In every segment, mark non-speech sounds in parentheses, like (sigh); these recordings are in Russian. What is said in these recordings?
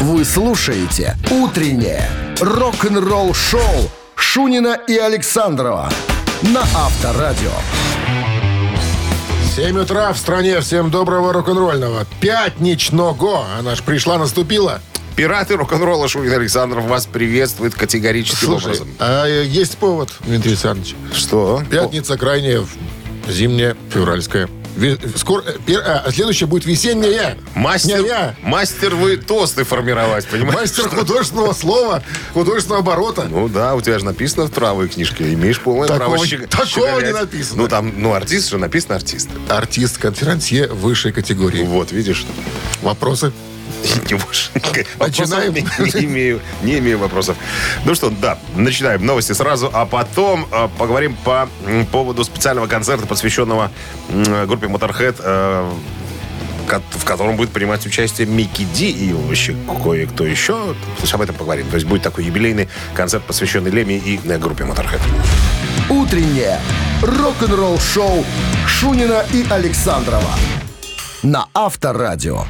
Вы слушаете «Утреннее рок-н-ролл-шоу» Шунина и Александрова на Авторадио. 7 утра в стране. Всем доброго рок-н-ролльного. Пятничного. Она ж пришла, наступила. Пираты рок-н-ролла Шурин Александров вас приветствует категорическим Слушай, образом. а есть повод, Дмитрий Александрович. Что? Пятница крайняя, зимняя, февральская. Скоро, пер- а следующая будет весенняя. Мастер, Ня-ня. мастер вы тосты формировать, понимаешь? Мастер художественного слова, художественного оборота. Ну да, у тебя же написано в правой книжке. Имеешь полное Такого- право щег- такого щеголять. не написано. Ну там, ну артист же написано артист. Артист, конферансье высшей категории. Вот, видишь? Вопросы? Не можешь. (laughs) Начинаем. Не, не имею, не имею вопросов. Ну что, да, начинаем новости сразу, а потом э, поговорим по поводу специального концерта, посвященного группе Motorhead, э, в котором будет принимать участие Микки Ди и вообще кое-кто еще. То есть об этом поговорим. То есть будет такой юбилейный концерт, посвященный Леми и э, группе Motorhead. «Утреннее рок-н-ролл-шоу» Шунина и Александрова на Авторадио.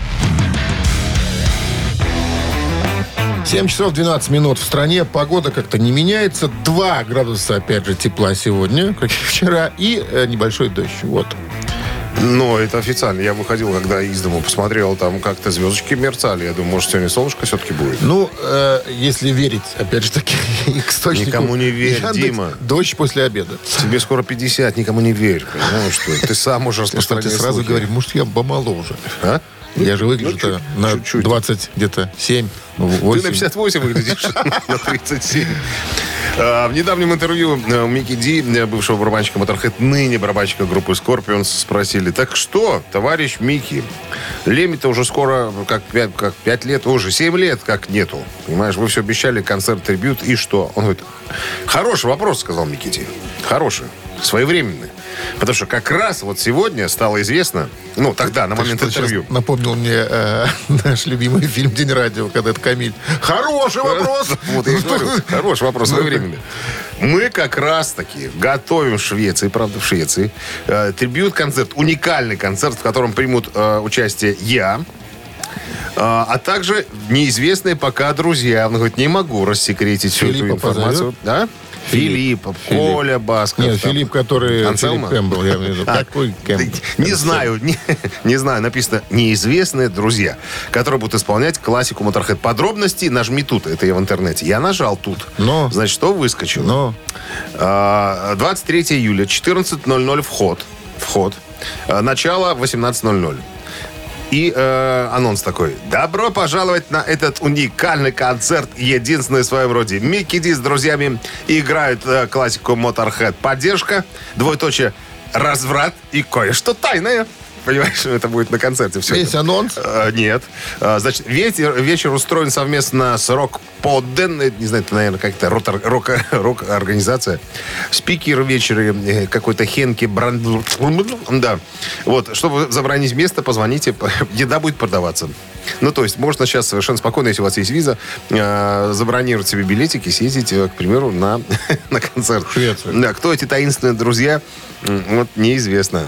7 часов 12 минут в стране. Погода как-то не меняется. 2 градуса, опять же, тепла сегодня, как и вчера. И э, небольшой дождь. Вот. Но это официально. Я выходил, когда из дома посмотрел, там как-то звездочки мерцали. Я думаю, может, сегодня солнышко все-таки будет. Ну, э, если верить, опять же таки, (laughs) источнику. Никому не верь, Яндекс, Дима. Дождь после обеда. Тебе скоро 50, никому не верь. Понимаешь, что ты сам уже Что ты распространяешь сразу говоришь, может, я помоложе. А? Я же выгляжу ну, чуть- на чуть-чуть. 20, где-то 7, ну, Ты 8. на 58 выглядишь, (laughs) на 37. А, В недавнем интервью э, Микки Ди, э, бывшего барабанщика Motorhead, ныне барабанщика группы Scorpions, спросили, так что, товарищ Микки, Леми-то уже скоро, как 5, как 5 лет, уже 7 лет как нету. Понимаешь, вы все обещали концерт-трибют, и что? Он говорит, хороший вопрос, сказал Микки Ди. Хороший, своевременный. Потому что как раз вот сегодня стало известно, ну, тогда, на момент Ты сейчас интервью, Напомнил мне э, (laughs) наш любимый фильм «День радио», когда это Камиль. Хороший вопрос! (laughs) Вот я говорю, (laughs) хороший вопрос, своевременный. Мы как раз-таки готовим в Швеции, правда, в Швеции, э, трибют-концерт, уникальный концерт, в котором примут э, участие я, э, а также неизвестные пока друзья. Он говорит, не могу рассекретить всю эту Филиппа информацию. Да? Филипп, Коля Басков. Нет, там. Филипп, который Анселма? Филипп Кэмпбелл, я имею в виду. (laughs) А, Какой Кэмпбелл? Не знаю, не, не знаю. Написано «Неизвестные друзья», которые будут исполнять классику Motorhead. Подробности нажми тут. Это я в интернете. Я нажал тут. Но. Значит, что выскочило? Но. А, 23 июля, 14.00 вход. Вход. А, Начало 18.00. И э, анонс такой. Добро пожаловать на этот уникальный концерт, единственный в своем роде. Микки Ди с друзьями играют э, классику Motorhead. Поддержка, двоеточие, разврат и кое-что тайное. Понимаешь, это будет на концерте все. Есть анонс? Э, Нет. Э, Значит, вечер, вечер устроен совместно с Рок Подден. Это, Не знаю, это, наверное, как-то (laughs) рок-организация. Спикер вечера э, какой-то Хенки Бранд... Да. Вот, чтобы забронить место, позвоните. (laughs) Еда будет продаваться. Ну, то есть, можно сейчас совершенно спокойно, если у вас есть виза, э, забронировать себе билетики, съездить, э, к примеру, на, (laughs) на концерт. Швецию. Да, кто эти таинственные друзья, вот неизвестно.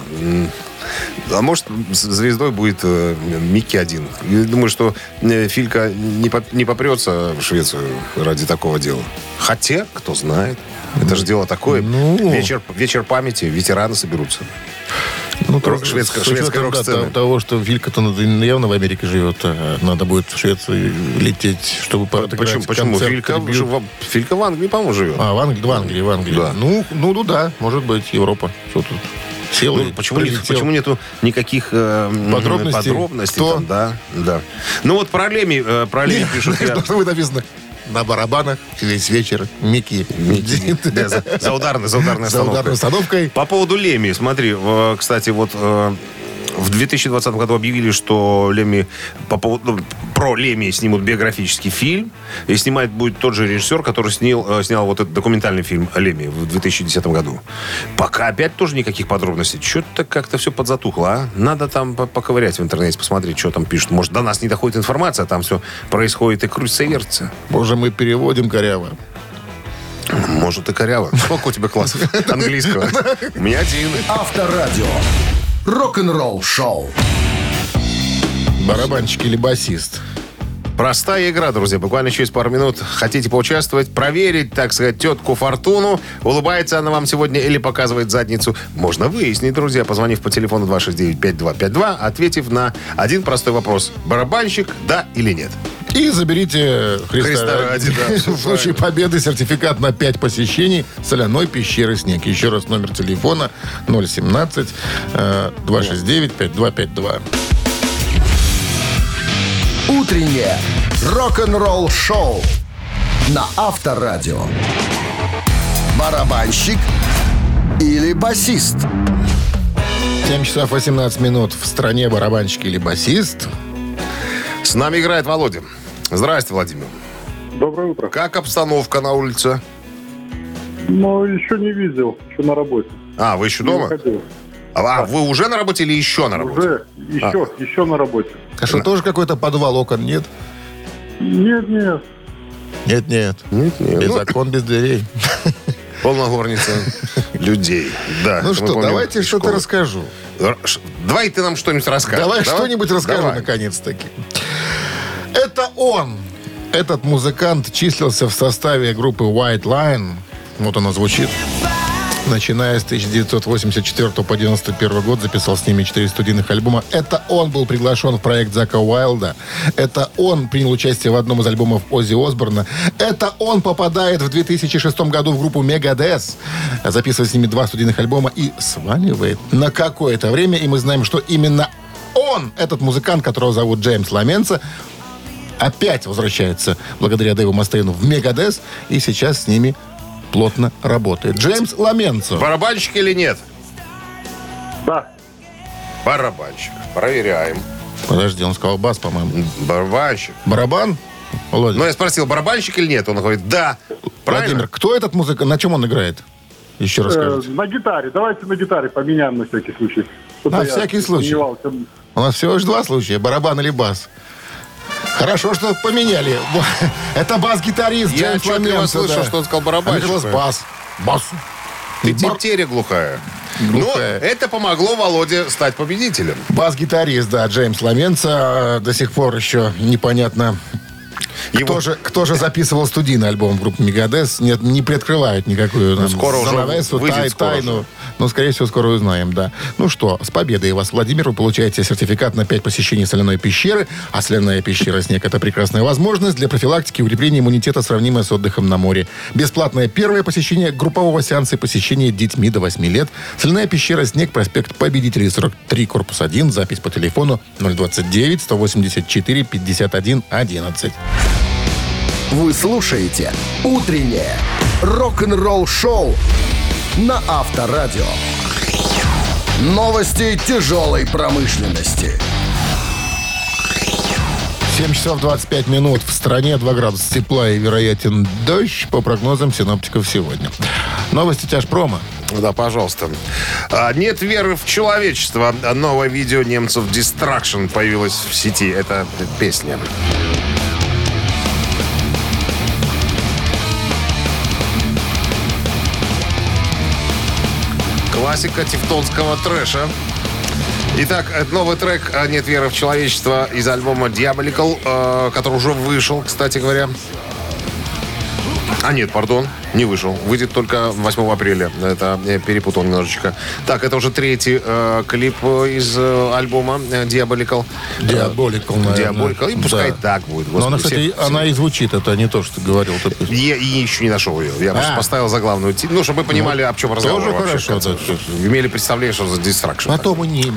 А может, звездой будет э, Микки один. Я думаю, что э, Филька не, поп- не попрется в Швецию ради такого дела. Хотя, кто знает. Это же дело такое. Ну. Вечер, вечер памяти, ветераны соберутся. Ну, Рок- шведская- шведская да, рок-сцена. того- что Вилька-то ну, явно в Америке живет, а надо будет в Швецию лететь, чтобы Почему? отыграть Почему? концерт, Филька, в- Филька в Англии, по-моему, живет. А, в Англии, в Англии, в Англии. Да. Ну, ну, ну да, может быть, Европа. Что тут? Сел Ну, почему, нет- прилетел. почему нету никаких э, Подробностей? подробностей Кто? там, да, да. Ну вот про Леми, э, про Леми пишут. я- Что написано? На барабанах весь вечер Микки. (laughs) Да, за, за ударной, за ударной За ударной остановкой. установкой. По поводу Леми, смотри, кстати, вот э, в 2020 году объявили, что Леми по поводу, ну, про Леми снимут биографический фильм. И снимает будет тот же режиссер, который снял, э, снял вот этот документальный фильм о Леми в 2010 году. Пока опять тоже никаких подробностей. Что-то как-то все подзатухло, а? Надо там по- поковырять в интернете, посмотреть, что там пишут. Может, до нас не доходит информация, а там все происходит и крутится и вертится. Боже, мы переводим коряво. Может, и коряво. Сколько у тебя классов английского? У меня один. Авторадио. Рок-н-ролл шоу. Барабанщик или басист? Простая игра, друзья. Буквально через пару минут хотите поучаствовать, проверить, так сказать, тетку Фортуну. Улыбается она вам сегодня или показывает задницу. Можно выяснить, друзья, позвонив по телефону 269-5252, ответив на один простой вопрос. Барабанщик, да или нет? И заберите Христа, Христа ради, да, (laughs) в случае победы сертификат на 5 посещений соляной пещеры «Снег». Еще раз номер телефона 017 э, 269 5252. Утреннее рок-н-ролл-шоу на Авторадио. Барабанщик или басист? 7 часов 18 минут. В стране барабанщик или басист. С нами играет Володя. Здрасте, Владимир. Доброе утро. Как обстановка на улице? Но еще не видел, еще на работе. А, вы еще Не дома? выходил. А вы уже на работе или еще на работе? Уже, еще, еще на работе. А что, тоже какой-то подвал окон нет? Нет, нет. Нет, нет. Нет, нет. Без Ну, окон, без дверей. полная горница (laughs) людей. Да. Ну что, помним давайте что-то расскажу. Давай ты нам что-нибудь расскажешь. Давай что-нибудь расскажу, Давай. наконец-таки. Это он. Этот музыкант числился в составе группы White Line. Вот она звучит. Начиная с 1984 по 91 год записал с ними 4 студийных альбома. Это он был приглашен в проект Зака Уайлда. Это он принял участие в одном из альбомов Оззи Осборна. Это он попадает в 2006 году в группу Megadeth. Записывает с ними два студийных альбома и сваливает на какое-то время. И мы знаем, что именно он, этот музыкант, которого зовут Джеймс Ламенца, опять возвращается благодаря Дэйву Мастейну в Мегадес и сейчас с ними плотно работает. Джеймс Ламенцо. Барабанщик или нет? Да, Барабанщик. Проверяем. Подожди, он сказал бас, по-моему. Барабанщик. Барабан? Володя. Ну, я спросил, барабанщик или нет? Он говорит, да. Правильно? Владимир, кто этот музыкант? На чем он играет? Еще раз э, скажите. на гитаре. Давайте на гитаре поменяем на всякий случай. Что-то На всякий случай. сомневался. У нас всего лишь два случая. Барабан или бас. Хорошо, что поменяли. (laughs) Это бас-гитарист Я Джеймс отчетливо Ламенцо. слышал, да. что он сказал А барабанщик. казалось, бас. Бас. Ты тетеря глухая. Глухая. Но это помогло Володе стать победителем. Бас-гитарист, да, Джеймс Ламенца. До сих пор еще непонятно, Его- кто же, кто же записывал студийный альбом в группе Мегадес. Нет, не приоткрывают никакую нам, скоро уже занавесу, выйдет тай- скоро тайну. же. Но, скорее всего, скоро узнаем, да. Ну что, с победой вас, Владимир. Вы получаете сертификат на 5 посещений соляной пещеры. А соляная пещера «Снег» — это прекрасная возможность для профилактики и укрепления иммунитета, сравнимая с отдыхом на море. Бесплатное первое посещение группового сеанса и посещение детьми до 8 лет. Соляная пещера «Снег», проспект Победителей, 43, корпус 1. Запись по телефону 029 184 51 11. Вы слушаете «Утреннее рок-н-ролл-шоу» на Авторадио. Новости тяжелой промышленности. 7 часов 25 минут. В стране 2 градуса тепла и вероятен дождь по прогнозам синоптиков сегодня. Новости тяжпрома. Да, пожалуйста. А, нет веры в человечество. Новое видео немцев Distraction появилось в сети. Это песня. Классика тевтонского трэша. Итак, новый трек «Нет веры в человечество» из альбома Diabolical, э, который уже вышел, кстати говоря. А нет, пардон, не вышел. Выйдет только 8 апреля. Это я перепутал немножечко. Так, это уже третий э, клип э, из э, альбома э, Diabolical. Diabolical, наверное. Diabolical. И пускай Да. так будет. Но она, господи, кстати, все- она и звучит. Это не то, что ты говорил. ты. Я, я еще не нашел ее. Я просто А. поставил заглавную ти- Ну, чтобы вы понимали, об чем разговор тоже вообще. хорошо, да. Имели представление, что за Distraction. А то мы не имели.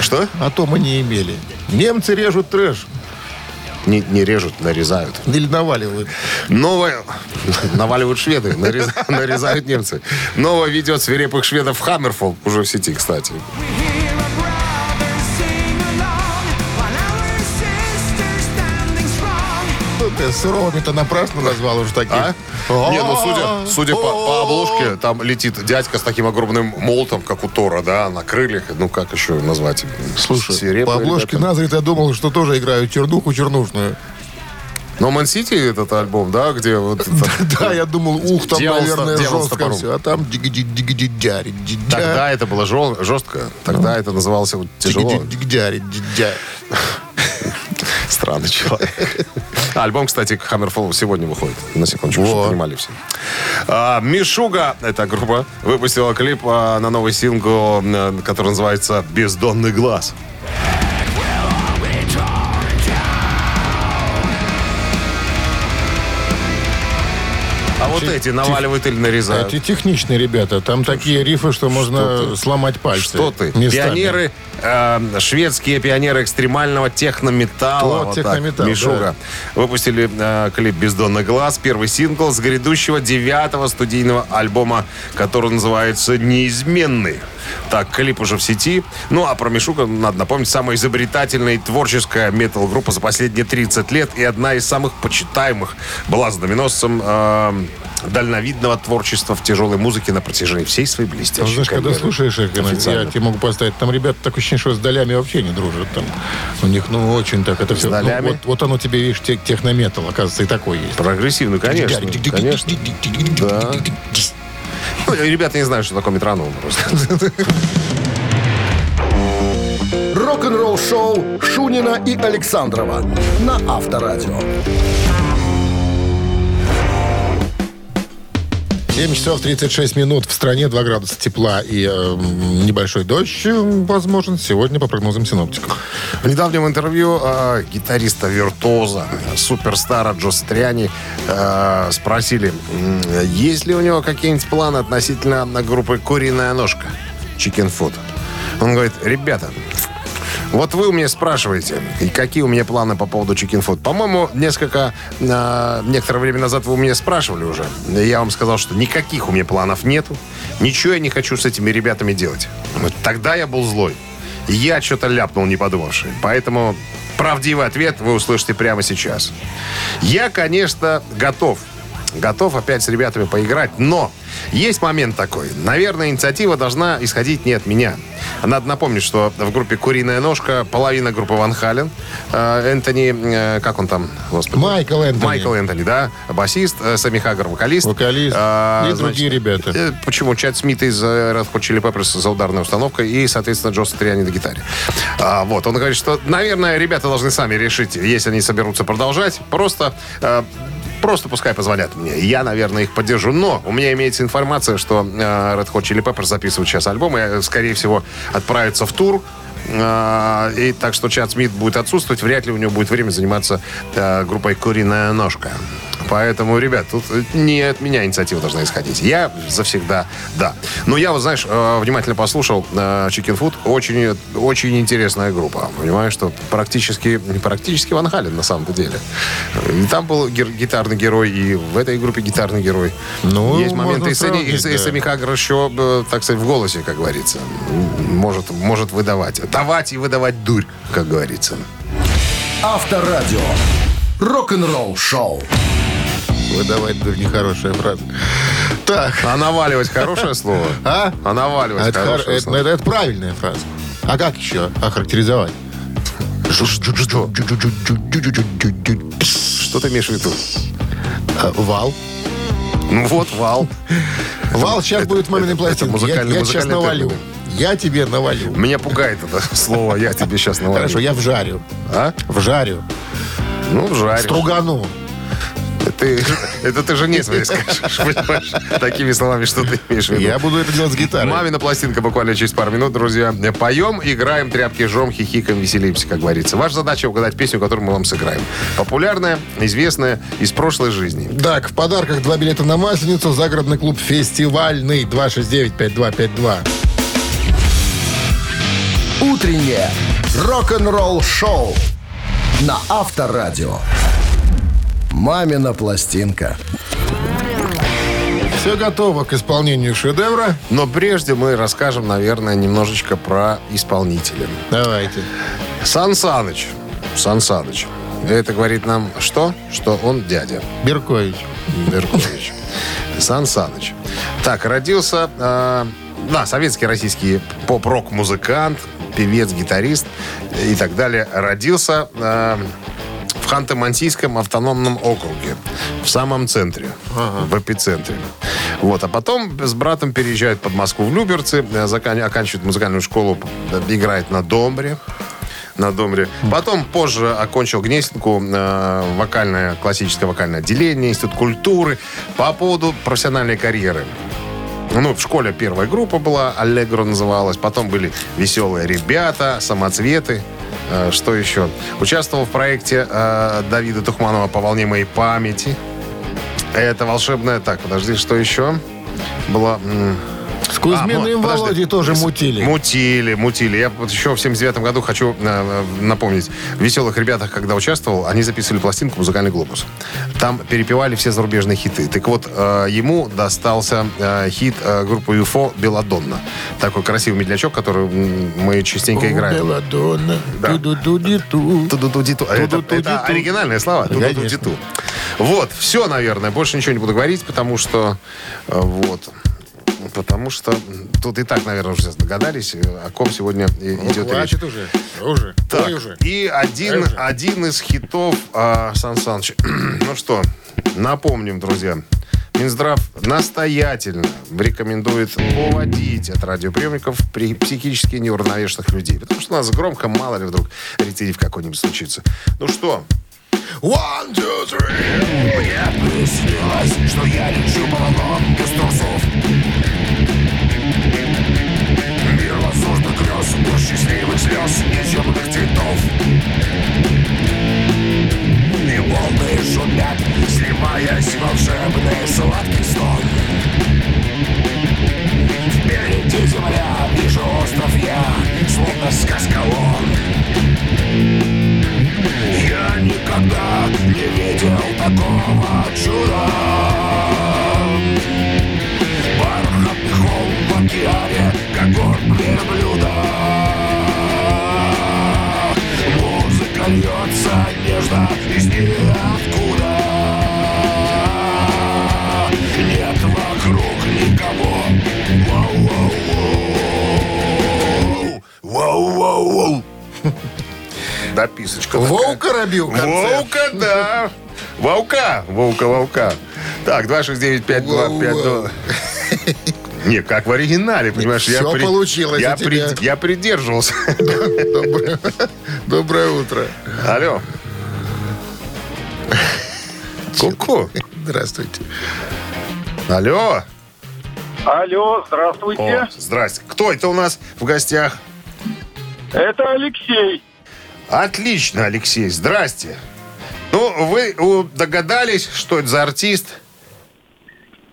Что? А то мы не имели. Немцы режут трэш. Не, не режут, нарезают. Или наваливают. Новое... (laughs) Наваливают шведы, нарез- (laughs) нарезают немцы. Новое видео свирепых шведов Хаммерфол уже в сети, кстати. Ты суровыми-то напрасно назвал уже таких. А? Не, ну судя, судя по, по обложке, там летит дядька с таким огромным молотом, как у Тора, да, на крыльях. Ну, как еще назвать? Слушай, Свирепые по обложке. Назарит я думал, что тоже играют чернуху чернушную. Но Ман Сити этот альбом, да, где вот... (laughs) Да, я думал, ух, там, наверное, жестко все. А там Тогда это было жестко, тогда это называлось вот тяжело. (laughs) Странный человек. (laughs) Альбом, кстати, Hammerfall сегодня выходит. На секундочку, чтобы понимали все. А, Мишуга, эта группа, выпустила клип а, на новый сингл, а, который называется «Бездонный глаз». А вот эти наваливают или нарезают. Эти техничные ребята. Там такие рифы, что можно сломать пальцы. Что ты? местами. Пионеры, э, шведские пионеры экстремального технометалла. Вот так, технометалл, Мишуга. Выпустили э, клип «Бездонный глаз», первый сингл с грядущего девятого студийного альбома, который называется «Неизменный». Так, клип уже в сети. Ну, а про Мишуга, надо напомнить, самая изобретательная и творческая метал-группа за последние 30 лет и одна из самых почитаемых была знаменосцем э, дальновидного творчества в тяжелой музыке на протяжении всей своей Ну, блестящей знаешь, когда карьеры. слушаешь их, я тебе могу поставить, там ребята такое ощущение, что с долями вообще не дружат. Там. У них, ну, очень так, это все. долями? вот, вот оно тебе, видишь, тех- технометал, оказывается, и такой есть. Прогрессивный, конечно. конечно. Да. Ну, ребята не знают, что такое метроном просто. Рок-н-ролл шоу Шунина и Александрова на Авторадио. 7 часов 36 минут. В стране 2 градуса тепла и э, небольшой дождь э, возможен сегодня по прогнозам синоптиков. В недавнем интервью э, гитариста-виртуоза, суперстара Джо Стриани э, спросили, м, есть ли у него какие-нибудь планы относительно группы «Куриная ножка» Chicken Food. Он говорит, ребята, вот вы у меня спрашиваете, и какие у меня планы по поводу Food. По-моему, несколько, э, некоторое время назад вы у меня спрашивали уже. Я вам сказал, что никаких у меня планов нету. Ничего я не хочу с этими ребятами делать. Тогда я был злой. Я что-то ляпнул, не подумавший. Поэтому правдивый ответ вы услышите прямо сейчас. Я, конечно, готов. Готов опять с ребятами поиграть, но есть момент такой. Наверное, инициатива должна исходить не от меня. Надо напомнить, что в группе «Куриная ножка» половина группы Ван Хален. Э, Энтони, э, как он там, господи? Майкл Энтони. Майкл Энтони, да. Басист, э, Сами Хаггар, вокалист. Вокалист. А, И другие ребята. Почему? Чад Смит из Red Hot Chili Peppers за ударной установкой и, соответственно, Джо Сатриани на гитаре. А, вот, он говорит, что, наверное, ребята должны сами решить, если они соберутся продолжать, просто... Просто пускай позвонят мне. Я, наверное, их поддержу. Но у меня имеется информация, что э, Red Hot Chili Peppers записывают сейчас альбом и, э, скорее всего, отправятся в тур. Э, И так что Чад Смит будет отсутствовать. Вряд ли у него будет время заниматься группой «Куриная ножка». Поэтому, ребят, тут не от меня инициатива должна исходить. Я завсегда да. Но я, вот знаешь, э, внимательно послушал э, Chicken Food. Очень, очень интересная группа. Понимаешь, что практически, практически Ван Хален на самом-то деле. И там был гитарный герой, и в этой группе гитарный герой. Ну, Есть моменты, и Сами- и, и да. Хаггар еще, э, так сказать, в голосе, как говорится, может, может выдавать. Давать и выдавать дурь, как говорится. Авторадио. Рок-н-ролл шоу. Выдавать дурь нехорошая фраза. Так. А наваливать хорошее слово? А? А наваливать Это, хор- хорошее это- слово? это- это правильная фраза. А как еще охарактеризовать? Что ты имеешь в виду? А, Вал. Ну вот, вал. (laughs) Вал сейчас Это- будет маминой это- пластинке. это Я, я сейчас навалю. Я тебе навалю. Меня пугает это (laughs) слово. Я тебе сейчас навалю. Хорошо, я вжарю. А? Вжарю. Ну, жаришь. Стругану. Ты, это ты жене своей скажешь, понимаешь? Такими словами, что ты имеешь в виду. Я буду это делать с гитарой. Мамина пластинка буквально через пару минут, друзья. Поем, играем, тряпки жжем, хихикаем, веселимся, как говорится. Ваша задача угадать песню, которую мы вам сыграем. Популярная, известная, из прошлой жизни. Так, в подарках два билета на Масленицу, загородный клуб «Фестивальный» 269-5252. Утреннее рок-н-ролл шоу на Авторадио. Мамина пластинка. Все готово к исполнению шедевра. Но прежде мы расскажем, наверное, немножечко про исполнителя. Давайте. Сан Саныч. Сан Саныч. Это говорит нам что? Что он дядя. Беркович. Беркович. Сан Саныч. Так, родился... э, да, советский российский поп-рок-музыкант, певец, гитарист и так далее. Родился э, в Ханты-Мансийском автономном округе. В самом центре. В эпицентре. Вот. А потом с братом переезжает под Москву в Люберцы, э, закан- оканчивает музыкальную школу, э, играет на домбре. на Домре. Потом позже окончил Гнесинку, э, вокальное, классическое вокальное отделение, Институт культуры. По поводу профессиональной карьеры. Ну, в школе первая группа была, Аллегро называлась. Потом были «Веселые ребята», «Самоцветы». Э, что еще? Участвовал в проекте э, Давида Тухманова «По волне моей памяти». Это волшебная... Так, подожди, что еще? Была... С Кузьминым а, вот, подожди. Володей тоже мутили. Мутили, мутили. Я вот еще в 79 году хочу э, напомнить. В «Веселых ребятах», когда участвовал, они записывали пластинку «Музыкальный глобус». Там перепевали все зарубежные хиты. Так вот, э, ему достался э, хит э, группы UFO «Беладонна». Такой красивый медлячок, который мы частенько играем. Беладонна, Да. ту-ду-ду-ди-ту. Ту-ду-ду-ди-ту. Это, это оригинальные слова. Ту-ду-ду-ди-ту. Вот, все, наверное. Больше ничего не буду говорить, потому что... э, Вот. Потому что тут и так, наверное, уже догадались, э, о ком сегодня Ну, идет речь. уже. Уже. Так, Ой, уже. и один, уже. один из хитов а, Сан Саныч. (clears throat) ну что, напомним, друзья. Минздрав настоятельно рекомендует уводить от радиоприемников при психически неуравновешенных людей. Потому что у нас громко, мало ли вдруг рецидив какой-нибудь случится. Ну что? One, two, three. Мне приснилось, что я лечу баллоном без трусов счастливых слез, неземных цветов. И волны шумят, сливаясь в волшебный сладкий сон. Впереди земля, вижу остров я, словно сказка он я никогда не видел такого чуда. Бархатный холм в океане, как горб верблюда Воу-воу-воу Дописочка. Волка робил. Волка, да. Волка. Волка, волка. Так, 269-5252. Не, как в оригинале, понимаешь? Всё при- получилось я при- Я придерживался. Доброе, доброе утро. Алло. Ку-ку. (laughs) Здравствуйте. Алло. Алло, здравствуйте. О, здрасте. Кто это у нас в гостях? Это Алексей. Отлично, Алексей. Здрасте. Ну, вы догадались, что это за артист?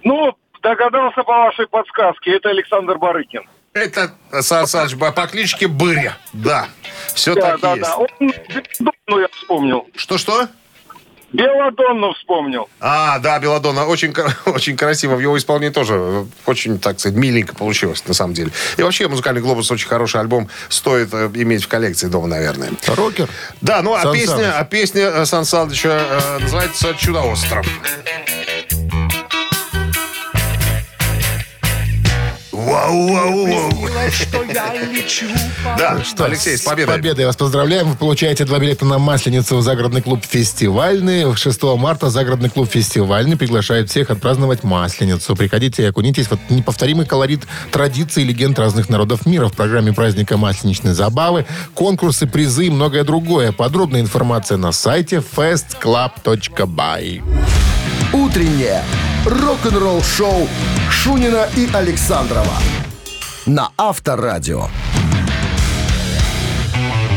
Ну, догадался по вашей подсказке. Это Александр Барыкин. Это Сан Саныч по кличке Быря. Да, все Да, так и да, есть. да. Он Беладонну я вспомнил. Что-что? Беладонну вспомнил. А, да, Беладонна. Очень, (laughs) очень красиво. В его исполнении тоже э, очень, так сказать, миленько получилось, на самом деле. И вообще, «Музыкальный глобус» очень хороший альбом. Стоит э, иметь в коллекции дома, наверное. Рокер? Да, ну, а Сан песня, Саныч. а песня э, Сан Саныча э, называется «Чудо-остров». Вау-вау-вау. Да, Алексей, с победой. С победой вас поздравляем. Вы получаете два билета на Масленицу в загородный клуб «Фестивальный». 6 марта загородный клуб «Фестивальный» приглашает всех отпраздновать Масленицу. Приходите и окунитесь в неповторимый колорит традиций и легенд разных народов мира в программе праздника «Масленичные забавы», конкурсы, призы и многое другое. Подробная информация на сайте festclub.by. Утреннее рок-н-ролл-шоу Шунина и Александрова на Авторадио.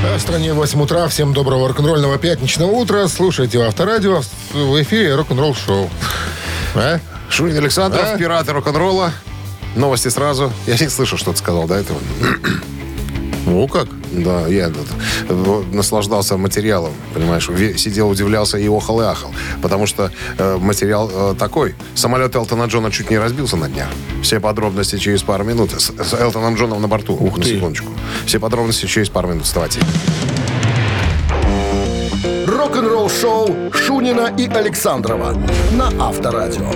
А В стране 8 утра. Всем доброго рок-н-ролльного пятничного утра. Слушайте Авторадио. В эфире рок-н-ролл шоу. А? Шунин Александров, А? пираты рок-н-ролла. Новости сразу. Я не слышал, что ты сказал до этого. Ну как? Да, я наслаждался материалом, понимаешь, сидел, удивлялся и охал, и ахал. Потому что э, материал э, такой. Самолет Элтона Джона чуть не разбился на днях. Все подробности через пару минут. С, с Элтоном Джоном на борту. Ух на ты. секундочку. Все подробности через пару минут. Вставайте. Рок-н-ролл-шоу Шунина и Александрова на Авторадио.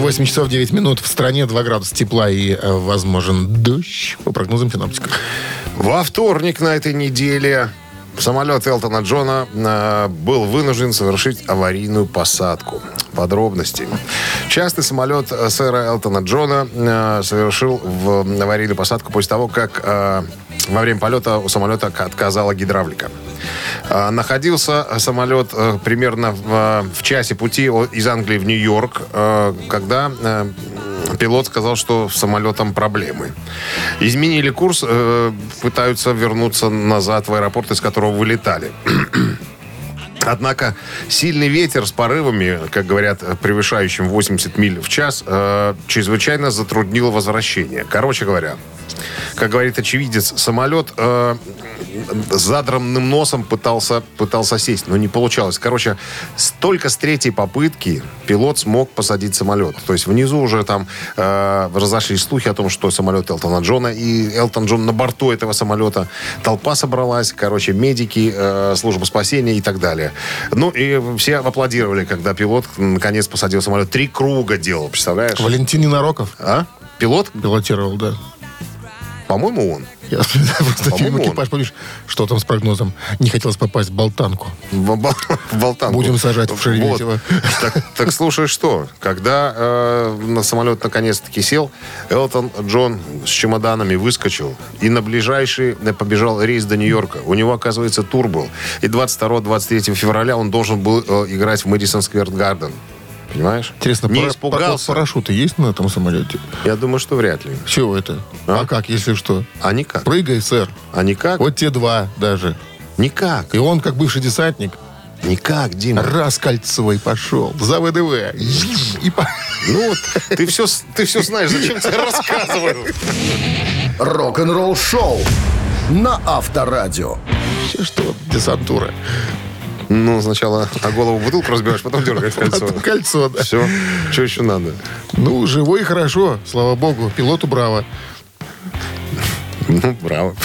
8 часов 9 минут. В стране 2 градуса тепла и э, возможен дождь. По прогнозам синоптиков. Во вторник на этой неделе Самолет Элтона Джона э, был вынужден совершить аварийную посадку. Подробности. Частный самолет э, сэра Элтона Джона совершил в аварийную посадку после того, как во время полета у самолета отказала гидравлика. Э, находился самолет э, примерно в, э, в часе пути из Англии в Нью-Йорк, э, когда пилот сказал, что с самолетом проблемы. Изменили курс, пытаются вернуться назад в аэропорт, из которого вылетали. (clears throat) Однако сильный ветер с порывами, как говорят, превышающим 80 миль в час, э, чрезвычайно затруднил возвращение. Короче говоря, как говорит очевидец, самолет э, задранным носом пытался, пытался сесть, но не получалось. Короче, только с третьей попытки пилот смог посадить самолет. То есть внизу уже там э, разошлись слухи о том, что самолет Элтона Джона и Элтон Джон на борту этого самолета. Толпа собралась, короче, медики, э, служба спасения и так далее. Ну и все аплодировали, когда пилот наконец посадил самолет. Три круга делал, представляешь? Валентин Ненароков А? Пилот? пилотировал, да. По-моему, он. Я (laughs) просто фильм «Экипаж», помнишь, что там с прогнозом? Не хотелось попасть в болтанку. В, бол- (laughs) в болтанку. Будем сажать в Шереметьево. (laughs) Так, так слушай, что? Когда э, на самолет наконец-таки сел, Элтон Джон с чемоданами выскочил и на ближайший э, побежал рейс до Нью-Йорка. У него, оказывается, тур был. И 22-23 февраля он должен был э, играть в Мэдисон Сквер Гарден. Понимаешь? Интересно, не пара- испугался. парашюты есть на этом самолете? Я думаю, что вряд ли. Чего это? А? А, как, если что? А никак. Прыгай, сэр. А никак? Вот те два даже. Никак. И он, как бывший десантник, Никак, Дима. раз кольцевой пошел за ВДВ. И по- Ну вот, ты все, ты все знаешь, зачем тебе рассказываю? Рок-н-ролл шоу на Авторадио. Вообще, что десантура. Ну, сначала о голову бутылку разбиваешь, потом дергаешь кольцо. Потом кольцо, да. Все, что еще надо? Ну, живой и хорошо, слава богу. Пилоту браво. Ну, браво.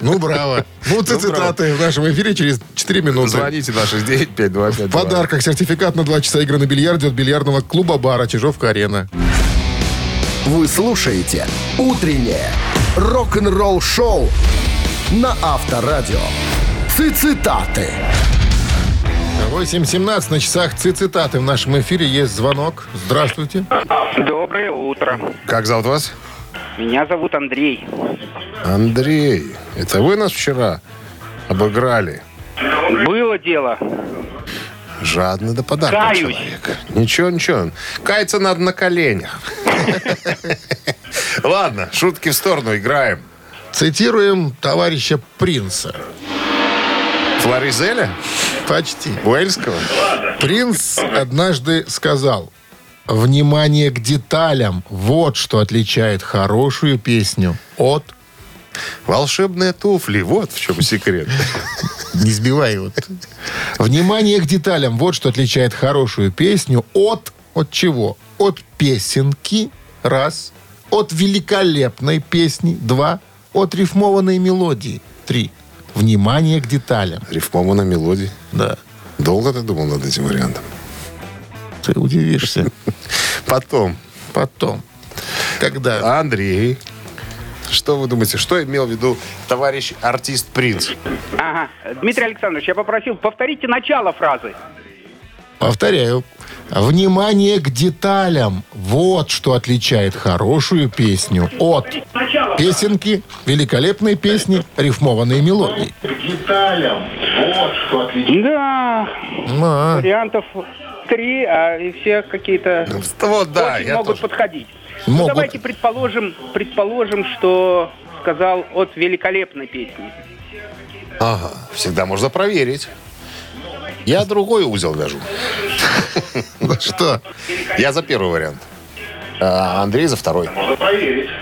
Ну, браво. Ну, ты Ну, цитаты в нашем эфире через 4 минуты. Звоните на 695252. В подарках сертификат на 2 часа игры на бильярде от бильярдного клуба-бара «Чижовка-арена». Вы слушаете «Утреннее рок-н-ролл-шоу» на Авторадио. Цитаты. 8.17 на часах цитаты. В нашем эфире есть звонок. Здравствуйте. Доброе утро. Как зовут вас? Меня зовут Андрей. Андрей. Это вы нас вчера обыграли? Было дело. Жадный до подарка Каюсь. человек. Ничего, ничего. Каяться надо на коленях. (laughs) Ладно, шутки в сторону, играем. Цитируем товарища Принца. Флоризеля? Почти. Уэльского? Принц однажды сказал, внимание к деталям. Вот что отличает хорошую песню от... Волшебные туфли. Вот в чем секрет. Не сбивай его. Внимание к деталям. Вот что отличает хорошую песню от... От чего? От песенки. Раз. От великолепной песни. Два. От рифмованной мелодии. Три. Внимание к деталям. Рифмована мелодия. Да. Долго ты думал над этим вариантом? Ты удивишься. (laughs) Потом. Потом. Когда? Андрей. Что вы думаете, что имел в виду товарищ артист Принц? Ага. Дмитрий Александрович, я попросил, повторите начало фразы. Повторяю. Внимание к деталям. Вот что отличает хорошую песню от песенки, великолепной песни, рифмованной мелодии. Да, А, вариантов три, а и все какие-то Вот, да, очень я могут тоже. подходить. Ну, Могут. давайте предположим, предположим, что сказал от великолепной песни. Ага, всегда можно проверить. Я другой узел вяжу. да что? Я за первый вариант. А Андрей за второй.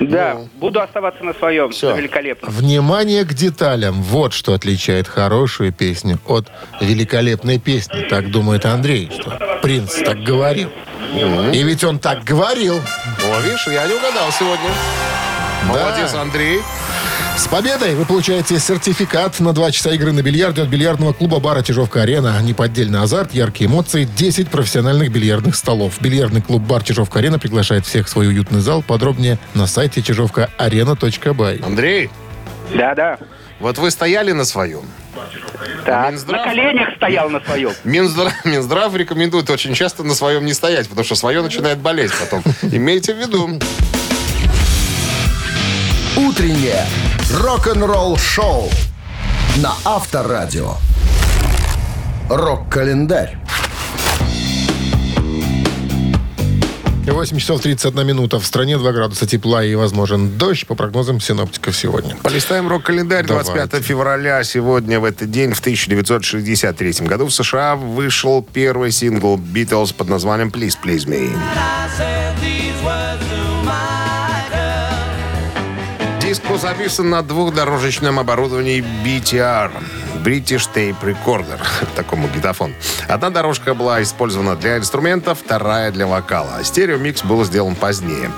Да, буду оставаться на своем. Всё. Великолепно. Внимание к деталям. Вот что отличает хорошую песню от великолепной песни. Так думает Андрей, что принц так говорил. И ведь он так говорил. О, видишь, я не угадал сегодня. Молодец, Андрей. С победой вы получаете сертификат на 2 часа игры на бильярде от бильярдного клуба бара «Чижовка-арена». Неподдельный азарт, яркие эмоции, 10 профессиональных бильярдных столов. Бильярдный клуб бар «Чижовка-арена» приглашает всех в свой уютный зал. Подробнее на сайте чижовкаарена.бай. Андрей, Да-да. Вот вы стояли на своем. Так, Минздрав? на коленях стоял на своем. Минздрав, Минздрав рекомендует очень часто на своем не стоять, потому что свое начинает болеть потом. Имейте в виду. Утреннее рок-н-ролл-шоу на Авторадио. Рок-календарь. 8 часов 31 минута. В стране 2 градуса тепла и возможен дождь по прогнозам синоптиков сегодня. Полистаем рок-календарь. Давайте. 25 февраля сегодня, в этот день, в 1963 году в США вышел первый сингл Beatles под названием «Please, Please Me». Диск был записан на двухдорожечном оборудовании BTR. British Tape Recorder, (laughs) такому гитофон. Одна дорожка была использована для инструмента, вторая для вокала. Стереомикс был сделан позднее,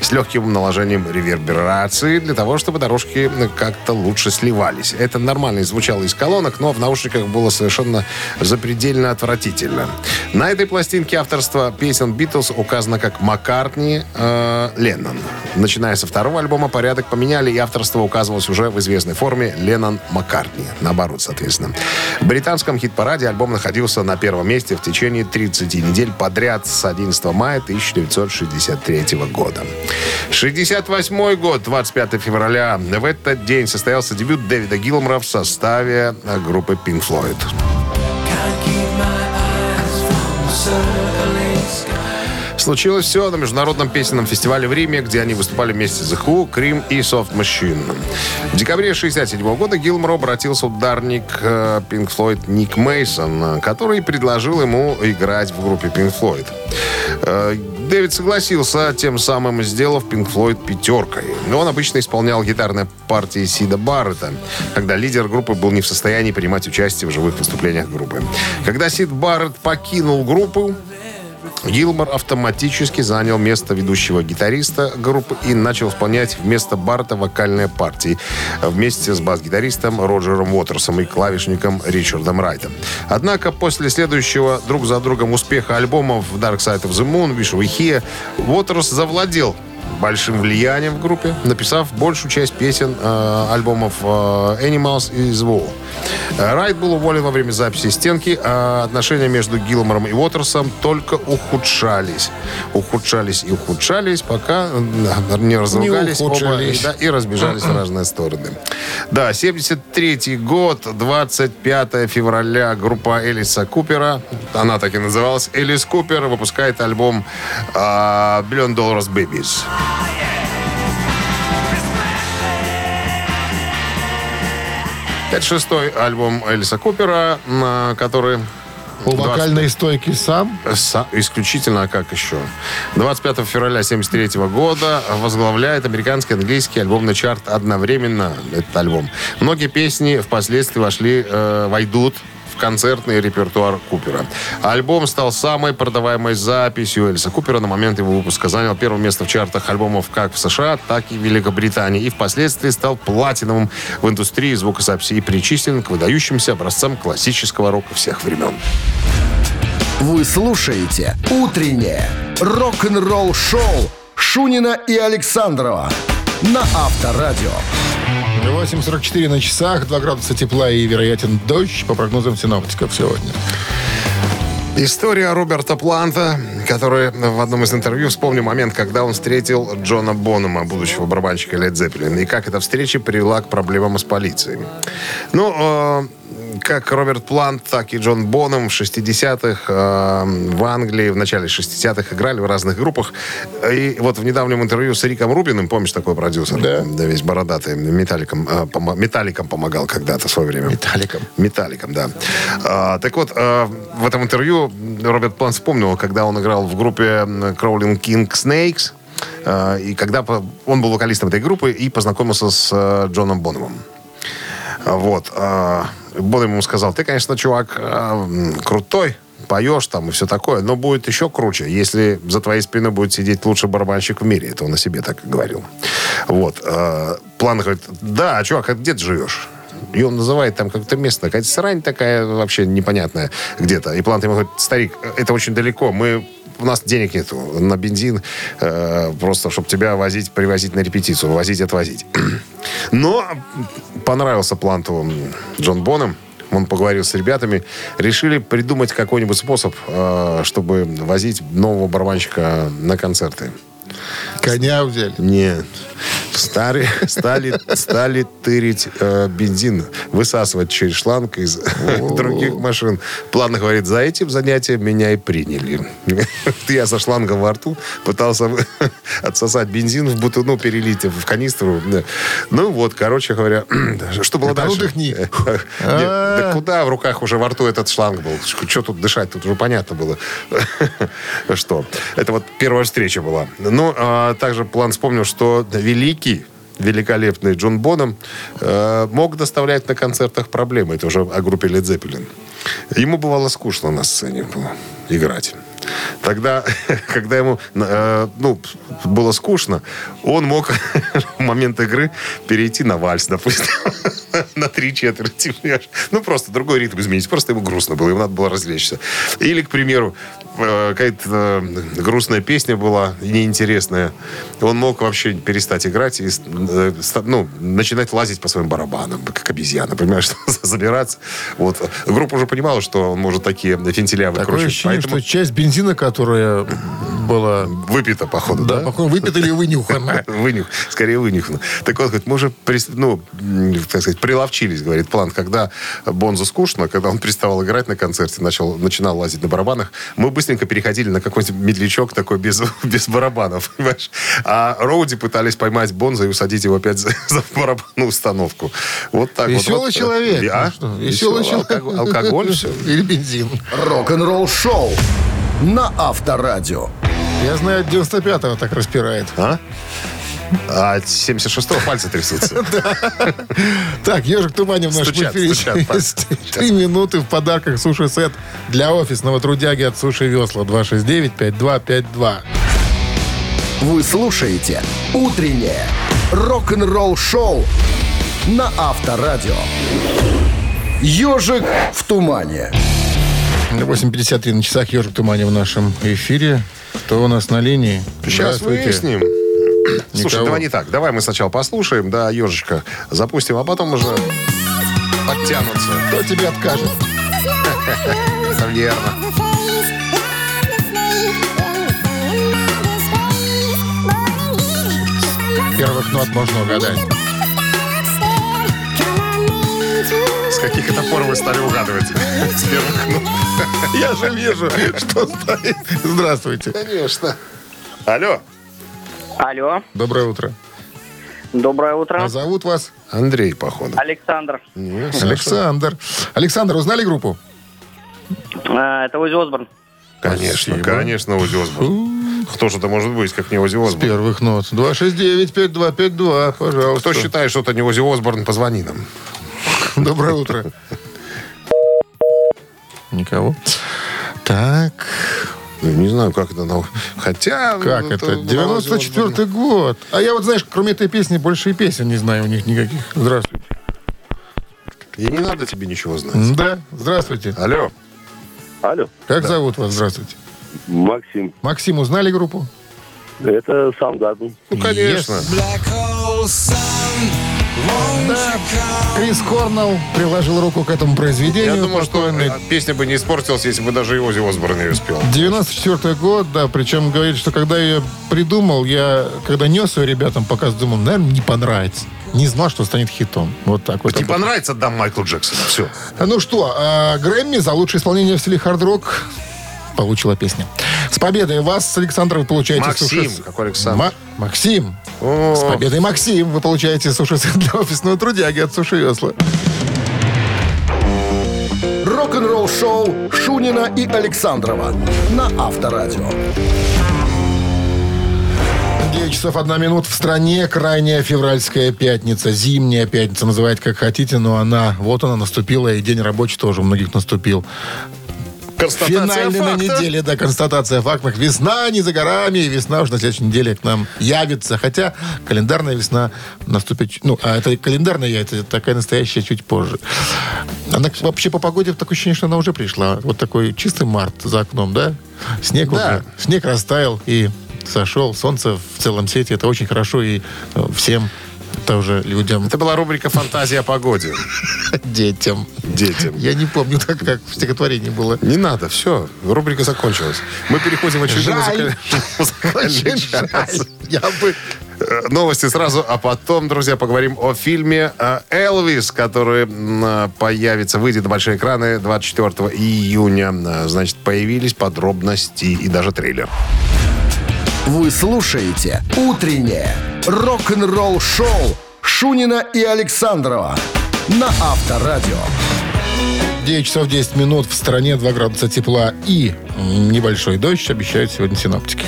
с легким наложением реверберации, для того, чтобы дорожки как-то лучше сливались. Это нормально звучало из колонок, но в наушниках было совершенно запредельно отвратительно. На этой пластинке авторство песен Битлз указано как Маккартни, э, Леннон. Начиная со второго альбома порядок поменяли, и авторство указывалось уже в известной форме Леннон-Маккартни. Наоборот, соответственно. В британском хит-параде альбом находился на первом месте в течение 30 недель подряд с 11 мая 1963 года. 68 год, 25 февраля. В этот день состоялся дебют Дэвида Гилмора в составе группы Pink Floyd. Случилось все на международном песенном фестивале в Риме, где они выступали вместе с Who, Cream и Soft Machine. В декабре 1967 года Гилмору обратился ударник Pink Floyd Ник Мейсон, который предложил ему играть в группе Pink Floyd. Э, Дэвид согласился, тем самым сделав Pink Floyd пятеркой. Но он обычно исполнял гитарные партии Сида Баррета, когда лидер группы был не в состоянии принимать участие в живых выступлениях группы. Когда Сид Барретт покинул группу, Гилмор автоматически занял место ведущего гитариста группы и начал исполнять вместо Барта вокальные партии вместе с бас-гитаристом Роджером Уотерсом и клавишником Ричардом Райтом. Однако после следующего друг за другом успеха альбомов Dark Side of the Moon, Wish We Here, Уотерс завладел большим влиянием в группе, написав большую часть песен э, альбомов э, Animals и The Wall. Э, Райт был уволен во время записи «Стенки», а отношения между Гилмором и Уотерсом только ухудшались. Ухудшались и ухудшались, пока э, не разругались оба ухудшились. и, да, и разбежались в разные стороны. Да, 73-й год, 25 февраля, группа Элиса Купера, она так и называлась, Элис Купер, выпускает альбом а, Billion Dollars Babies. Это шестой альбом Элиса Купера, на который... У 20 вокальной стойки сам. Са- исключительно, а как еще? 25 февраля 1973 года возглавляет американский английский альбомный чарт одновременно, этот альбом. Многие песни впоследствии вошли, э, войдут в концертный репертуар Купера. Альбом стал самой продаваемой записью Эльса Купера на момент его выпуска. Занял первое место в чартах альбомов как в США, так и в Великобритании. И впоследствии стал платиновым в индустрии звукозаписи и причислен к выдающимся образцам классического рока всех времен. Вы слушаете «Утреннее рок-н-ролл-шоу» Шунина и Александрова на Авторадио. 8.44 на часах, 2 градуса тепла и вероятен дождь по прогнозам синоптиков сегодня. История Роберта Планта, который в одном из интервью вспомнил момент, когда он встретил Джона Бонома, будущего барабанщика Led Zeppelin, и как эта встреча привела к проблемам с полицией. Ну, э, как Роберт Плант, так и Джон Боном в 60-х э, в Англии в начале 60-х играли в разных группах. И вот в недавнем интервью с Риком Рубиным, помнишь такой продюсер? Да. Да, весь бородатый, металликом, э, помо- металликом помогал когда-то в свое время. Металликом. Металликом, да. А, так вот, а, в этом интервью Роберт Плант вспомнил, когда он играл в группе Crawling King Snakes, а, и когда он был вокалистом этой группы и познакомился с а, Джоном Бономом. Вот. а, Боном ему сказал, ты, конечно, чувак а, крутой, поешь там и все такое, но будет еще круче, если за твоей спиной будет сидеть лучший барабанщик в мире. Это он о себе так говорил. Вот. а, План говорит, да, чувак, а где ты живешь? И он называет там как-то место, какая-то срань такая вообще непонятная где-то. И Плант ему говорит, старик, это очень далеко, мы у нас денег нету на бензин, э, просто чтобы тебя возить, привозить на репетицию, возить, отвозить. (clears throat) Но понравился план Джон Боном. Он поговорил с ребятами. Решили придумать какой-нибудь способ, э, чтобы возить нового барабанщика на концерты. Коня взяли. Нет. Стали, стали, стали тырить э, бензин, высасывать через шланг из других машин. Плавно говорит, за этим занятием меня и приняли. (laughs) Я со шлангом во рту пытался (laughs) отсосать бензин в бутылку, ну, перелить в канистру. Ну вот, короче говоря, (clears throat) что было ну дальше? дыхни. (laughs) Да куда в руках уже во рту этот шланг был? Что тут дышать? Тут уже понятно было. Что? Это вот первая встреча была. Ну, а также план вспомнил, что великий великолепный Джон Боном э, мог доставлять на концертах проблемы. Это уже о группе Led Zeppelin. Ему бывало скучно на сцене было играть. Тогда, (laughs) когда ему э, ну, было скучно, он мог (laughs) момент игры перейти на вальс, допустим, (laughs) на три четверти. Ну, просто другой ритм изменить. Просто ему грустно было, ему надо было развлечься. Или, к примеру, э, какая-то э, грустная песня была, неинтересная. Он мог вообще перестать играть и э, ну, начинать лазить по своим барабанам, как обезьяна, понимаешь, (laughs) забираться. Вот. Группа уже понимала, что он может такие фентиля Такое выкручивать. ощущение, Поэтому что часть бензина, которая была... выпито, походу, Да, да? походу, выпита или вынюхана. (laughs) Вынюх, скорее вынюхано. Так вот, говорит, мы уже, ну, так сказать, приловчились, говорит, план. Когда Бонзу скучно, когда он переставал играть на концерте, начал, начинал лазить на барабанах, мы быстренько переходили на какой-нибудь медлячок такой без, (laughs) без барабанов, понимаешь? А Роуди пытались поймать Бонза и усадить его опять за, (laughs) за барабанную установку. Вот так вот. Веселый вот. человек. А? Ну что, Веселый человек. Алкоголь, алкоголь все. (laughs) Или бензин. Рок-н-ролл шоу на Авторадио. Я знаю, от 95-го так распирает. А? А от 76-го пальцы трясутся. (laughs) Так, ежик Тумани в нашем эфире. Три минуты в подарках суши-сет для офисного трудяги от Суши Весла. 269-5252. Вы слушаете «Утреннее рок-н-ролл-шоу» на Авторадио. «Ежик в тумане». 8.53 на часах ежик Тумани в нашем эфире. Кто у нас на линии? Сейчас Здравствуйте. Выясним. Слушай, Никого. давай не так. Давай мы сначала послушаем, да, ежичка запустим, а потом уже подтянутся. Кто тебе откажет? (laughs) Верно. Первых нот можно угадать. С каких это пор вы стали угадывать? С первых нот. Я же вижу, что стоит. Здравствуйте. Конечно. Алло. Алло, Доброе утро. доброе утро. А зовут вас Андрей, походу. Александр. Не. (laughs) Александр. Александр, узнали группу? А, это Ози Осборн. Конечно, Спасибо. конечно, Ози Осборн. Кто же это может быть, как не Ози С Осборн? первых нот. 269-5252, пожалуйста. Кто считает, что это не Ози Осборн, позвони нам. (laughs) Доброе утро. (laughs) Никого. Так, Не знаю, как это. но- Хотя... как ну, это? Ози 94-й год. А я вот, знаешь, кроме этой песни, больше и песен не знаю у них никаких. Здравствуйте. И не надо тебе ничего знать. Да, здравствуйте. Алло. Алло, Как зовут вас? Здравствуйте. Максим, Максим, узнали группу? это сам Гадн. Ну, конечно. Крис Корнелл приложил руку к этому произведению. Я думаю, что э, песня бы не испортилась, если бы даже и Ози Осборн ее спел. 94 год, да, причем говорит, что когда я ее придумал, я, когда нес ее ребятам показывал, думал, наверное, не понравится. Не знал, что станет хитом. Вот так вот. Не понравится, дам Майклу Джексону. Все. Ну что, а, Грэмми за лучшее исполнение в стиле хард-рок получила песня. С победой вас, Александр, вы получаете Максим, суши- какой Александр? Ма- Максим. О. С победой, Максим. Вы получаете суши для офисного трудяги от Суши Весла. Рок-н-ролл-шоу Шунина и Александрова на Авторадио. 9 часов 1 минут в стране. Крайняя февральская пятница. Зимняя пятница. Называйте как хотите, но она, вот она наступила. И день рабочий тоже у многих наступил. Финальный на неделе, да, констатация фактов. Весна не за горами, и весна уже на следующей неделе к нам явится. Хотя календарная весна наступит... Ну, а это календарная, это такая настоящая чуть позже. Она вообще по погоде такое ощущение, что она уже пришла. Вот такой чистый март за окном, да? Снег Да. уже. Снег растаял и сошел. Солнце в целом свете. Это очень хорошо и э, всем Это уже людям, Это была рубрика «Фантазия о погоде». (laughs) детям. Детям. Я не помню, так (laughs) как в стихотворении было. Не надо, все, рубрика закончилась. Мы переходим в очередной (laughs) музыкальный- час. Я бы... Э, Новости сразу, а потом, друзья, поговорим о фильме э, «Элвис», который э, появится, выйдет на большие экраны 24 июня. Значит, появились подробности и даже трейлер. Вы слушаете «Утреннее рок-н-ролл-шоу» Шунина и Александрова на Авторадио. 9 часов 10 минут в стране, 2 градуса тепла и небольшой дождь обещают сегодня синоптики.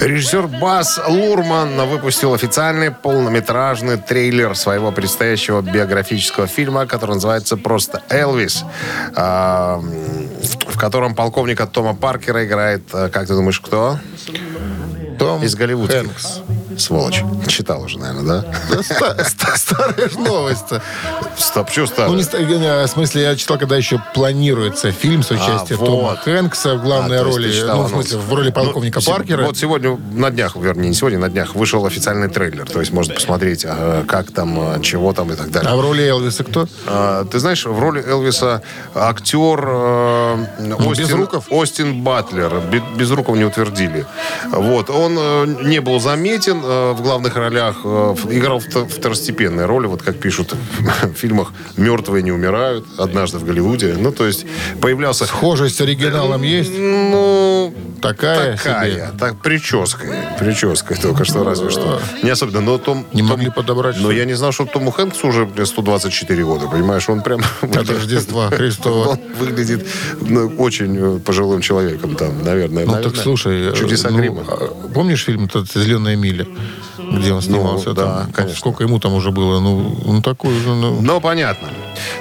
Режиссер Бас Лурман выпустил официальный полнометражный трейлер своего предстоящего биографического фильма, который называется просто «Элвис», а, в котором полковника Тома Паркера играет, э, как ты думаешь, кто? Том Из голливудских. Хэнкс. Сволочь. Читал уже, наверное, да? Да, ста- ста- Старая ж новость-то. Стоп, что старое? Ну, в смысле, я читал, когда еще планируется фильм с участием А, Тома вот. Хэнкса в главной А, роли. Ну, в смысле, в роли полковника Ну, се- Паркера. Вот сегодня, на днях, вернее, не сегодня, на днях, вышел официальный трейлер. То есть можно посмотреть, э, как там, чего там и так далее. А в роли Элвиса кто? А, Ты знаешь, в роли Элвиса актер э, Остин? Остин Батлер. Бе- Безруков не утвердили. Вот. Он э, не был заметен э, в главных ролях. э, Играл вто- второстепенные роли, вот как пишут в фильмах «Мертвые не умирают», «Однажды в Голливуде». Ну, то есть появлялся... Схожесть с оригиналом есть? Ну, Такая, такая, себе. так, прической. Прической только что, разве что. Не особенно, но Том... Не Том- могли подобрать, Но что я не знал, что Тому Хэнксу уже блин, 124 года, понимаешь? Он прям... (laughs) От Рождества Христова. Он выглядит ну, очень э, пожилым человеком там, наверное. Ну, наверное. так слушай, э, Чудеса ну, грима. а помнишь фильм «Зеленая миля», где он снимался? Ну, да, там? Ну, конечно. Сколько ему там уже было? Ну, ну такой же, ну... Ну, понятно.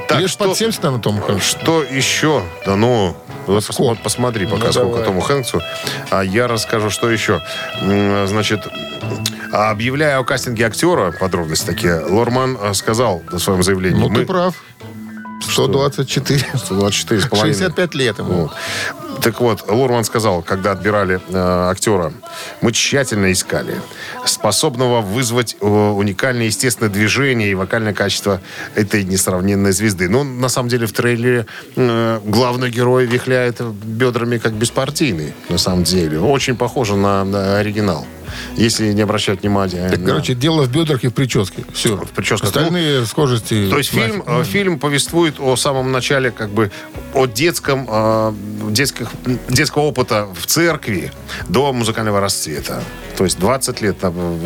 Так, Лишь что, под 70, наверное, Том Хэнкс. что еще? Да ну, вот посмо- посмотри пока, Ну, сколько давай. Тому Хэнксу. А я расскажу, что еще. Значит, объявляя о кастинге актера, подробности такие, Лорман э, сказал в своем заявлении. Ну, мы- ты прав. 124. 124 с половиной. 65 лет ему. Вот. Так вот, Лурман сказал, когда отбирали э, актера, мы тщательно искали способного вызвать э, уникальное естественное движение и вокальное качество этой несравненной звезды. Ну, на самом деле, в трейлере э, главный герой вихляет бедрами как беспартийный, на самом деле. Очень похоже на, на оригинал. Если не обращать внимания. Так, на- короче, дело в бедрах и в прическе. Все. В прическах. Остальные схожести... То есть фильм, э, фильм повествует о самом начале, как бы, о детском, э, детских, детского опыта в церкви до музыкального расцвета. То есть 20 лет там, э,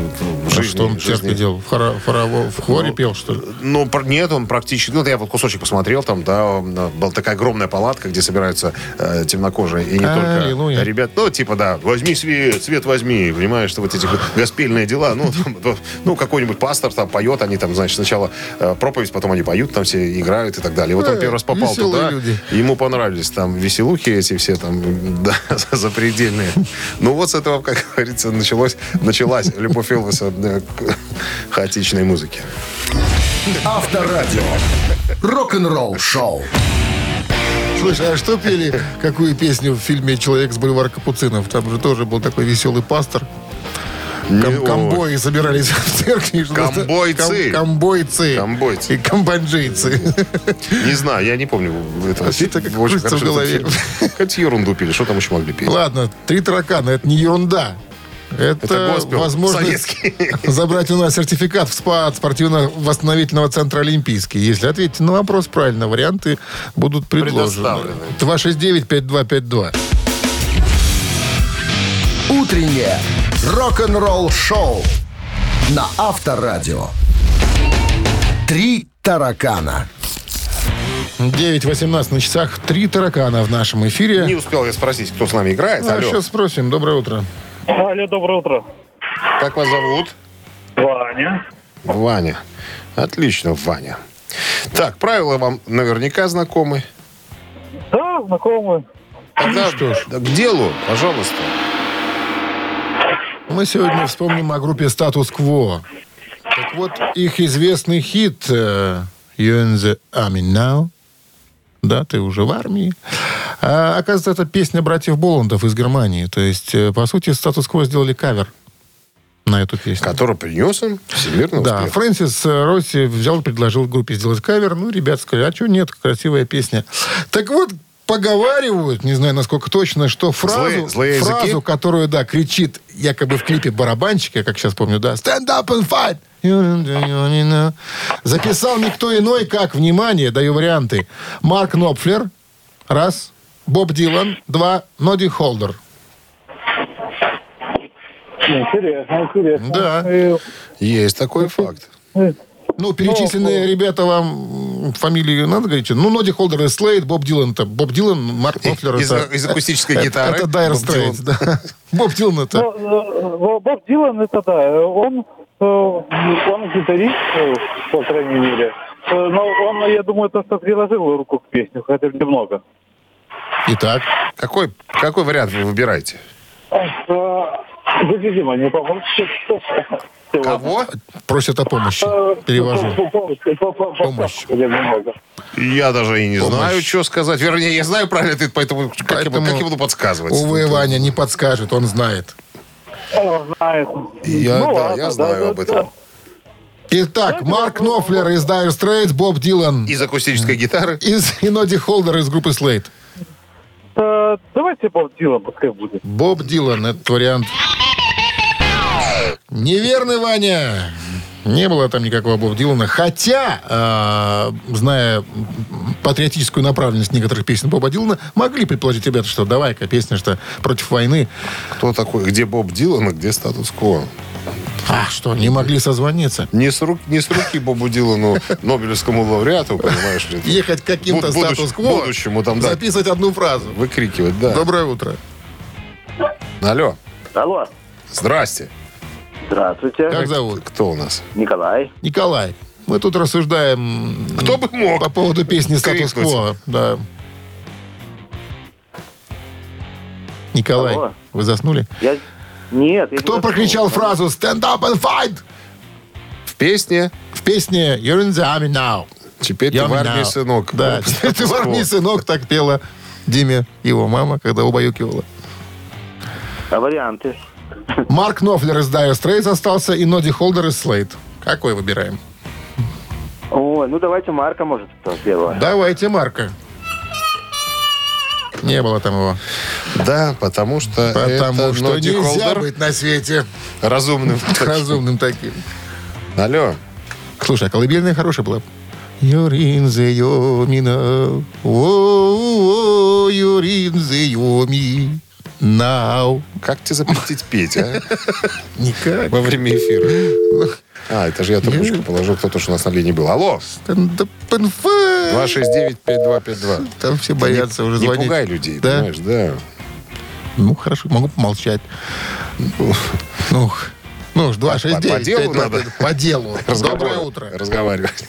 в А жизни. что он в церкви делал? В, хоро- хоро- в хоре пел, что ли? Ну, нет, он практически... Ну, я вот кусочек посмотрел, там, да, э, была такая огромная палатка, где собираются э, темнокожие, и не Аллилуйя. только ребят. Ну, типа, да, возьми свет, свет возьми, понимаешь, что вот эти госпельные дела. Ну, там, (laughs) ну, какой-нибудь пастор там поет, они там, значит, сначала э, проповедь, потом они поют, там все играют и так далее. И вот он Э, первый раз попал веселые туда, люди. ему понравились там веселухи эти все там, (laughs) да, (laughs) запредельные. Ну, вот с этого, как говорится, началось, началась любовь Элвиса э, к хаотичной музыке. Авторадио. Рок-н-ролл шоу. Слушай, а что пели, какую песню в фильме «Человек с бульвара Капуцинов»? Там же тоже был такой веселый пастор. Ком-. Комбои собирались в церкви. Комбойцы. Ком- Комбойцы. Комбойцы. И комбанджийцы. Не знаю, я не помню. А что-то как Очень в голове. Какую ерунду пили, что там еще могли петь? Ладно, три таракана, это не ерунда. Это, Это госпел возможность советский. забрать у нас сертификат в СПА от спортивно-восстановительного центра «Олимпийский». Если ответите на вопрос правильно, варианты будут предложены. Предоставлены. 269-5252. Утреннее рок-н-ролл шоу на Авторадио. Три таракана. 9.18 на часах. Три таракана в нашем эфире. Не успел я спросить, кто с нами играет. А, Алло. сейчас спросим. Доброе утро. Алло, доброе утро. Как вас зовут? Ваня. Ваня. Отлично, Ваня. Так, правила вам наверняка знакомы. Да, знакомый. Тогда что ж. к делу, пожалуйста. Мы сегодня вспомним о группе «Статус-кво». Так вот, их известный хит э, «You in the army now». Да, ты уже в армии. А, оказывается, это песня братьев Боландов из Германии. То есть, э, по сути, «Статус-кво» сделали кавер. на эту песню. Который принес им всемирный Да, успех. Фрэнсис э, Росси взял, предложил группе сделать кавер. Ну, ребята сказали, а что нет, красивая песня. Так вот, поговаривают, не знаю, насколько точно, что фразу, Злые- злые языки? фразу которую, да, кричит якобы в клипе барабанщика, как сейчас помню, да, «Stand up and fight!» Записал никто иной, как, внимание, даю варианты, Марк Нопфлер, раз, Боб Дилан, два, Ноди Холдер. Интересно, интересно. Да. Э, Есть такой факт. Ну, перечисленные ребята вам фамилии надо говорить? Ну, Ноди Холдер и Слейд, Боб Дилан это Боб Дилан, Марк Нофлер Из- это... из акустической это- гитары Это Дайр Боб Стрейтс, да. (laughs) Боб Дилан это... Ну, э, Боб Дилан, это да, он, э, он гитарист, э, по крайней мере. Э, Но он, я думаю, то, что приложил руку к песне, хотя бы немного. Итак, Какой, какой вариант вы выбираете? Видимо, не поможете. Кого? просят о помощи. Перевожу. Помощь. Я даже и не Помощь. знаю, что сказать. Вернее, я знаю правильно ответ, поэтому как, я, буду- Поэтому, как я буду подсказывать? Увы, Ваня не подскажет, он знает. Он знает. Я, Ну, да, ладно, я знаю да, об да, этом. Итак, Марк Нофлер из Dire Straits, Боб Дилан Из акустической гитары. из, и Ноди Холдер из группы Слейд. Э, Давайте Боб Дилан пускай будет. Боб Дилан, этот вариант. Неверный, Ваня. Не было там никакого Боб Дилана. Хотя, э, зная патриотическую направленность некоторых песен Боба Дилана, могли предположить ребята, что давай-ка песня, что против войны. Кто такой? Где Боб Дилан, а где статус-кво? А что, не могли созвониться? Не с, рук, не с руки Бобу Дилану, Нобелевскому лауреату, понимаешь ли? Ехать каким-то Буд- статус-кво. будущему там, да. Записывать одну фразу. Выкрикивать, да. Доброе утро. Алло, Алло. здрасте. Здравствуйте. Как зовут? Кто у нас? Николай. Николай. Мы тут рассуждаем Кто бы мог? по поводу песни «Статус-кво». Да. Николай, Алло. вы заснули? Я... Нет. я Кто не прокричал фразу «Stand up and fight» В песне в песне «You're in the army now»? «Теперь ты You're в армии, now. сынок». Да, «Теперь ты в армии, сынок», так пела Диме его мама, когда убаюкивала. А варианты? Марк Нофлер из Dire Straits остался и Ноди Холдер из Слейд. Какой выбираем? Ой, ну давайте Марка, может, первого. Давайте Марка. Не было там его. Да, потому что Потому это что нельзя быть на свете разумным. (laughs) разумным таким. Алло. Слушай, а колыбельная хорошая была. The yomi now. О, the yomi now. Как тебе запретить петь, а? (laughs) Никак. Во время эфира. А, это же я трубочку положил, кто-то что у нас на линии был. Алло, and fight. 269-5252. Там все боятся уже Не звонить. пугай людей, Да? понимаешь, да. Ну, хорошо, могу помолчать. Ну, ну, уж 269. По- по делу 5, надо. По делу. Доброе утро. Разговаривать.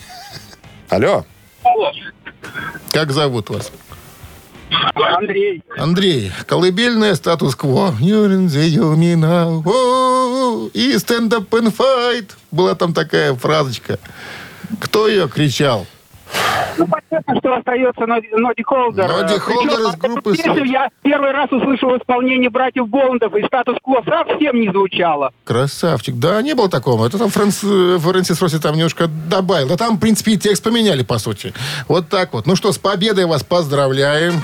Алло. Как зовут вас? Андрей, Андрей, колыбельная статус-кво. И up and fight. Была там такая фразочка. Кто ее кричал? Ну понятно, что остается Ноди, Холдер. Ноди Холдер из группы песню я первый раз услышал в исполнении братьев Боландов, и статус-кво совсем не звучало. Красавчик. Да, не было такого. Это там Фрэнс, э, Фрэнсис Росси там немножко добавил. Да там, в принципе, и текст поменяли, по сути. Вот так вот. Ну что, с победой вас поздравляем.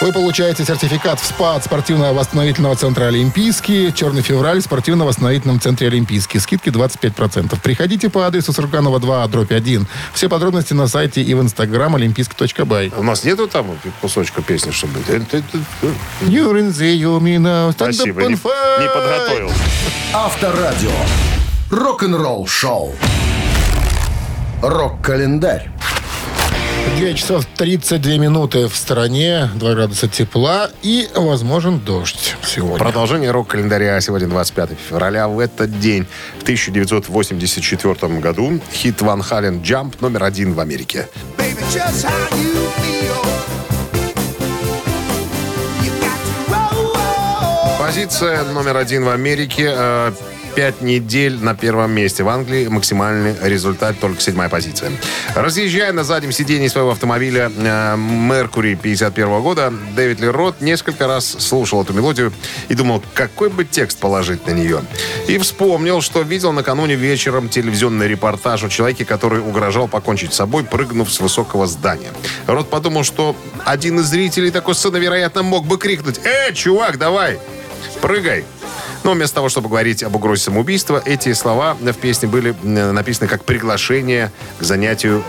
Вы получаете сертификат в СПА от спортивно-восстановительного центра «Олимпийский». «Черный февраль» в спортивно-восстановительном центре «Олимпийский». Скидки 25%. Приходите по адресу Сурганова 2, дробь 1. Все подробности на сайте и в инстаграм олимпийский.бай. У нас нету там кусочка песни, чтобы... Спасибо, не, не подготовил. Авторадио. Рок-н-ролл шоу. Рок-календарь. 2 часов 32 минуты в стране, 2 градуса тепла и возможен дождь сегодня. Продолжение рок-календаря сегодня 25 февраля. В этот день, в 1984 году, хит Ван Хален «Jump» номер один в Америке. Baby, just how you feel. You got to roll. Позиция номер один в Америке. Э, пять недель на первом месте. В Англии максимальный результат только седьмая позиция. Разъезжая на заднем сидении своего автомобиля э, Mercury 51 года, Дэвид Ли Рот несколько раз слушал эту мелодию и думал, какой бы текст положить на нее. И вспомнил, что видел накануне вечером телевизионный репортаж о человеке, который угрожал покончить с собой, прыгнув с высокого здания. Рот подумал, что один из зрителей такой сцены, вероятно, мог бы крикнуть «Э, чувак, давай, прыгай!» Но вместо того, чтобы говорить об угрозе самоубийства, эти слова в песне были написаны как приглашение к занятию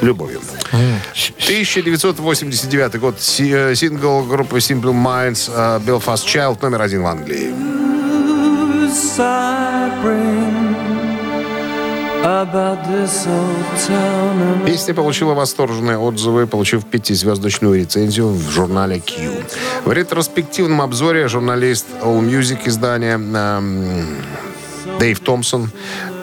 любовью. 1989 год. Э, Сингл группы Simple Minds э, Belfast Child номер один в Англии. Песня получила восторженные отзывы, получив пятизвездочную рецензию в журнале Q. В ретроспективном обзоре журналист All Music издания эм, Дэйв Томпсон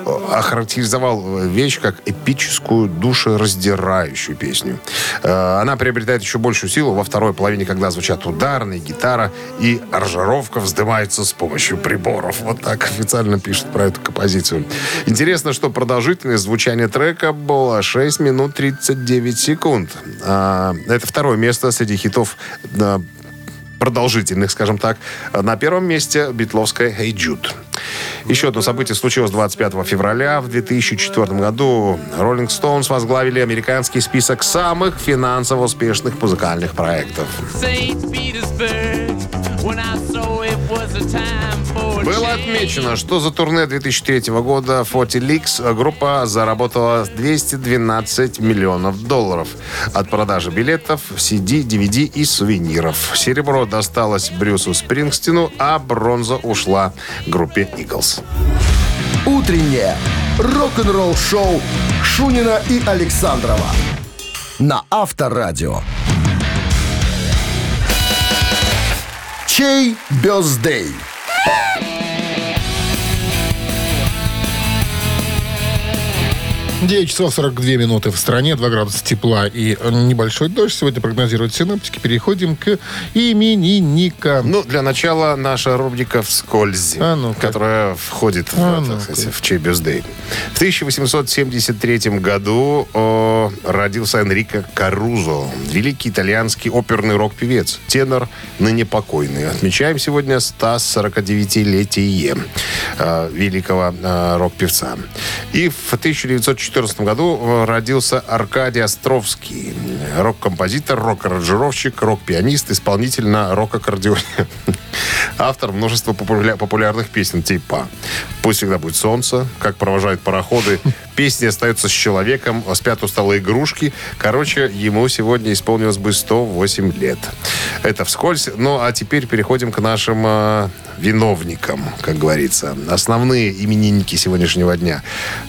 охарактеризовал вещь как эпическую, душераздирающую песню. Э, Она приобретает еще большую силу во второй половине, когда звучат ударные, гитара, и аранжировка вздымается с помощью приборов. Вот так официально пишут про эту композицию. Интересно, что продолжительность звучания трека была 6 минут 39 секунд. А, Это второе место среди хитов э, продолжительных, скажем так. На первом месте битловская «Hey Jude». Еще одно событие случилось 25 февраля. В 2004 году Rolling Stones возглавили американский список самых финансово успешных музыкальных проектов. Было отмечено, что за турне 2003 года 40 Leaks группа заработала 212 миллионов долларов от продажи билетов, CD, DVD и сувениров. Серебро досталось Брюсу Спрингстину, а бронза ушла группе Eagles. Утреннее рок-н-ролл-шоу Шунина и Александрова на Авторадио. Чей бездей? 9 часов 42 минуты в стране, 2 градуса тепла и небольшой дождь. Сегодня прогнозируют синоптики. Переходим к именинникам. Ну, для начала наша рубрика «Вскользь», А ну-ка. которая входит в, А так ну-ка. сказать, в чей бюздей. В 1873 году о, родился Энрико Карузо, великий итальянский оперный рок-певец, тенор, ныне покойный. Отмечаем сегодня 149-летие э, великого э, рок-певца. И в 1914 году э, родился Аркадий Островский, рок-композитор, рок-аранжировщик, рок-пианист, исполнитель на рок-аккордеоне. (laughs) Автор множества популя- популярных песен типа «Пусть всегда будет солнце», «Как провожают пароходы», «Песни остаются с человеком», «Спят усталые игрушки». Короче, ему сегодня исполнилось бы 108 лет. Это вскользь. Ну, а теперь переходим к нашим э, виновникам, как говорится. Основные именинники сегодняшнего дня.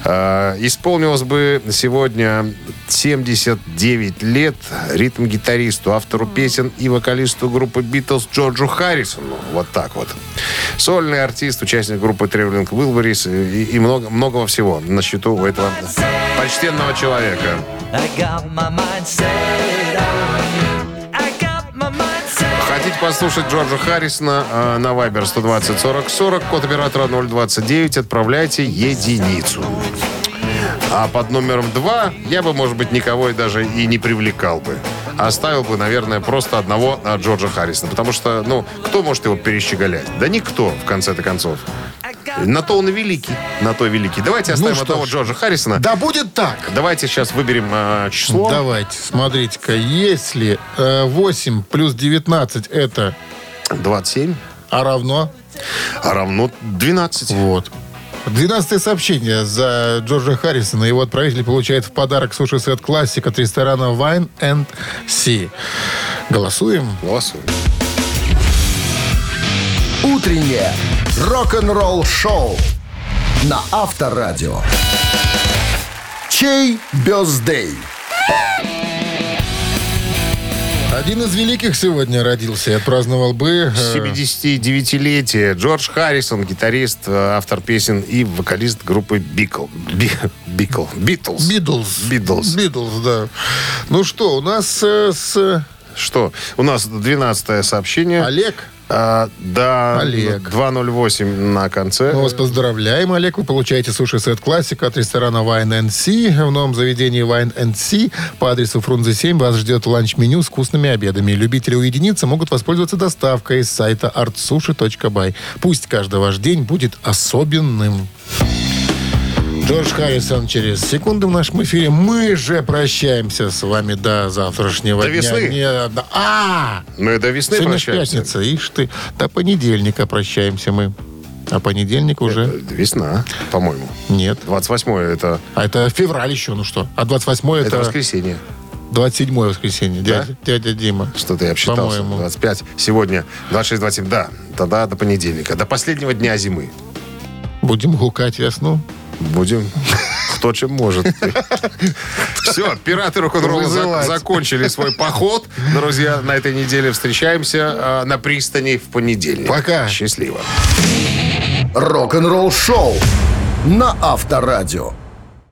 Э, исполнилось бы сегодня 79 лет ритм-гитаристу, автору песен и вокалисту группы Битлз Джорджу Харрисону. Вот так вот. Сольный артист, участник группы Traveling Wilburys и, и много, многого всего на счету у этого почтенного человека. Хотите послушать Джорджа Харрисона э, на Viber 120 40 40, код оператора 029, отправляйте единицу. А под номером 2 я бы, может быть, никого и даже и не привлекал бы. Оставил бы, наверное, просто одного а, Джорджа Харрисона. Потому что, ну, кто может его перещеголять? Да никто, в конце-то концов. На то он и великий. На то великий. Давайте оставим Ну одного ж. Джорджа Харрисона. Да будет так. Давайте сейчас выберем э, число. Давайте, смотрите-ка. Если э, 8 плюс 19 это 27 а равно... а равно 12. Вот. 12 сообщение за Джорджа Харрисона. Его отправитель получает в подарок суши-сет классик от ресторана Wine and Sea. Голосуем. Голосуем. Утреннее рок-н-ролл-шоу на Авторадио. Чей бездей? Один из великих сегодня родился и отпраздновал бы... э, 79-летие. Джордж Харрисон, гитарист, э, автор песен и вокалист группы Бикл. Би- Бикл. Битлз. Битлз. Битлз. Битлз, да. Ну что, у нас э, с... Что? У нас 12 сообщение. Олег. А, да, Олег. 208 на конце. Мы вас поздравляем, Олег. Вы получаете суши-сет классик от ресторана Wine Sea. В новом заведении Wine Sea по адресу Фрунзе 7 вас ждет ланч-меню с вкусными обедами. Любители уединиться могут воспользоваться доставкой с сайта artsushi.by. Пусть каждый ваш день будет особенным. Джордж Харрисон через секунду в нашем эфире. Мы же прощаемся с вами до завтрашнего До дня. весны. Не, до- а, Мы до весны сегодня прощаемся. пятница, ишь ты. До понедельника прощаемся мы. А понедельник уже Э, Весна, по-моему. нет. 28 это, А это февраль еще, ну что? А 28 это это, воскресенье. 27 воскресенье. Дядя, дядя Дима. Что-то я обсчитался. По-моему. 25. Сегодня 26, 27. Да, тогда до понедельника. До последнего дня зимы. Будем гукать весну. Будем кто чем может. Все, пираты рок-н-ролла за- закончили свой поход. Друзья, на этой неделе встречаемся а, на пристани в понедельник. Пока. Счастливо. Рок-н-ролл шоу на Авторадио.